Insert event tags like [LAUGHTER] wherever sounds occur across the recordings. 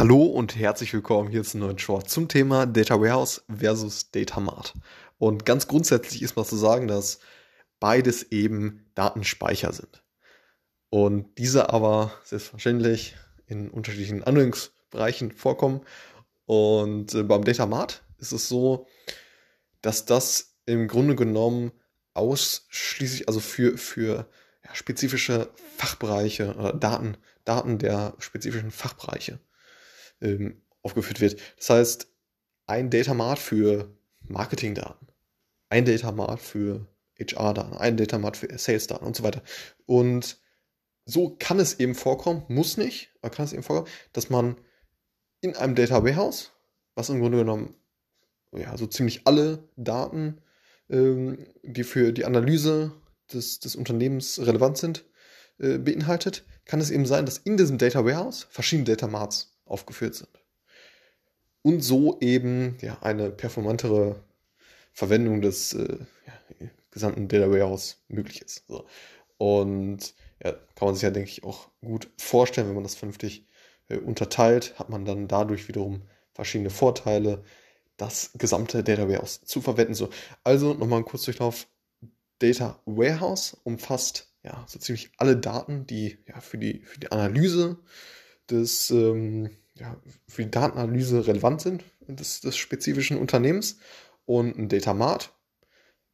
Hallo und herzlich willkommen hier zum neuen Short zum Thema Data Warehouse versus Data Mart. Und ganz grundsätzlich ist mal zu sagen, dass beides eben Datenspeicher sind. Und diese aber selbstverständlich in unterschiedlichen Anwendungsbereichen vorkommen. Und äh, beim Data Mart ist es so, dass das im Grunde genommen ausschließlich, also für, für ja, spezifische Fachbereiche oder Daten, Daten der spezifischen Fachbereiche ähm, aufgeführt wird. Das heißt, ein Datamart für Marketingdaten, ein Datamart für HR-Daten, ein Datamart für Sales-Daten und so weiter. Und so kann es eben vorkommen, muss nicht, aber kann es eben vorkommen, dass man in einem Data Warehouse, was im Grunde genommen ja, so ziemlich alle Daten, ähm, die für die Analyse des, des Unternehmens relevant sind, äh, beinhaltet, kann es eben sein, dass in diesem Data Warehouse verschiedene Data Marts aufgeführt sind. Und so eben ja, eine performantere Verwendung des äh, ja, gesamten Data Warehouse möglich ist. So. Und ja, kann man sich ja, denke ich, auch gut vorstellen, wenn man das vernünftig äh, unterteilt, hat man dann dadurch wiederum verschiedene Vorteile, das gesamte Data Warehouse zu verwenden. So, also nochmal ein Kurzdurchlauf. Data Warehouse umfasst ja so ziemlich alle Daten, die ja für die, für die Analyse des, ähm, ja, für die Datenanalyse relevant sind des, des spezifischen Unternehmens. Und ein Data Mart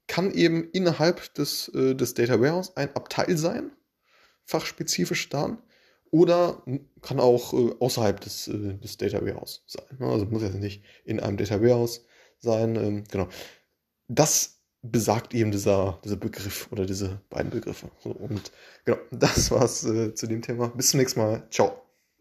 kann eben innerhalb des, äh, des Data Warehouse ein Abteil sein, fachspezifische Daten, oder kann auch äh, außerhalb des, äh, des Data Warehouse sein. Ne? Also muss jetzt nicht in einem Data Warehouse sein. Ähm, genau. Das besagt eben dieser, dieser Begriff oder diese beiden Begriffe. Und genau, [LAUGHS] das war's äh, zu dem Thema. Bis zum nächsten Mal. Ciao.